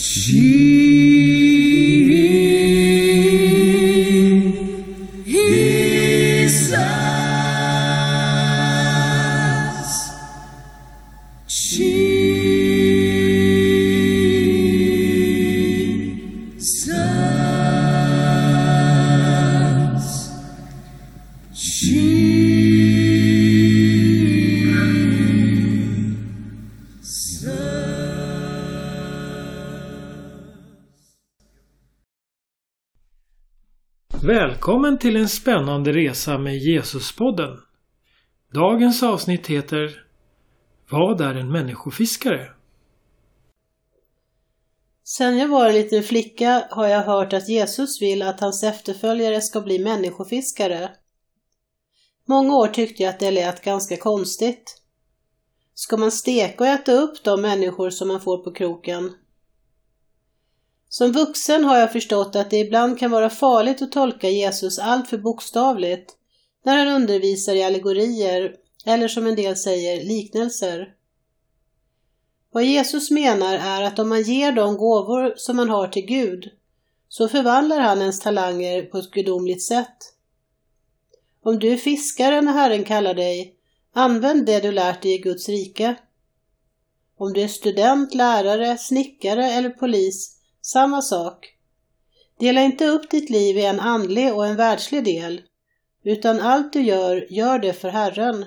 Jesus. Jesus. Välkommen till en spännande resa med Jesuspodden. Dagens avsnitt heter Vad är en människofiskare? Sen jag var en liten flicka har jag hört att Jesus vill att hans efterföljare ska bli människofiskare. Många år tyckte jag att det lät ganska konstigt. Ska man steka och äta upp de människor som man får på kroken? Som vuxen har jag förstått att det ibland kan vara farligt att tolka Jesus alltför bokstavligt när han undervisar i allegorier eller som en del säger liknelser. Vad Jesus menar är att om man ger de gåvor som man har till Gud så förvandlar han ens talanger på ett gudomligt sätt. Om du är fiskare när Herren kallar dig, använd det du lärt dig i Guds rike. Om du är student, lärare, snickare eller polis, samma sak. Dela inte upp ditt liv i en andlig och en världslig del, utan allt du gör, gör det för Herren.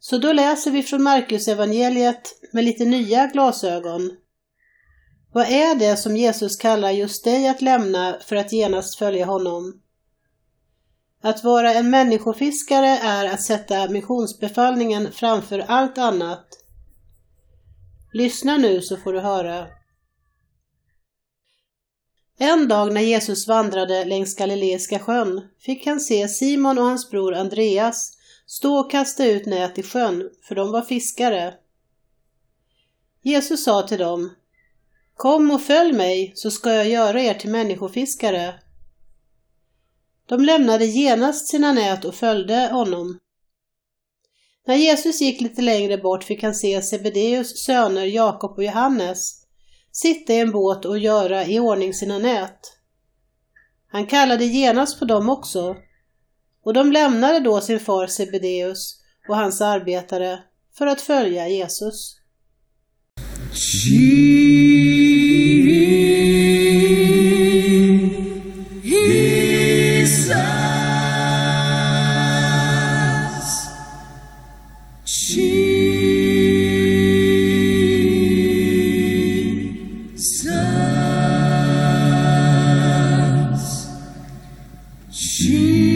Så då läser vi från Marcus evangeliet med lite nya glasögon. Vad är det som Jesus kallar just dig att lämna för att genast följa honom? Att vara en människofiskare är att sätta missionsbefallningen framför allt annat. Lyssna nu så får du höra. En dag när Jesus vandrade längs Galileiska sjön fick han se Simon och hans bror Andreas stå och kasta ut nät i sjön, för de var fiskare. Jesus sa till dem Kom och följ mig så ska jag göra er till människofiskare. De lämnade genast sina nät och följde honom. När Jesus gick lite längre bort fick han se Sebedeus söner Jakob och Johannes sitta i en båt och göra i ordning sina nät. Han kallade genast på dem också, och de lämnade då sin far Sebedeus och hans arbetare för att följa Jesus. Jesus. Jesus.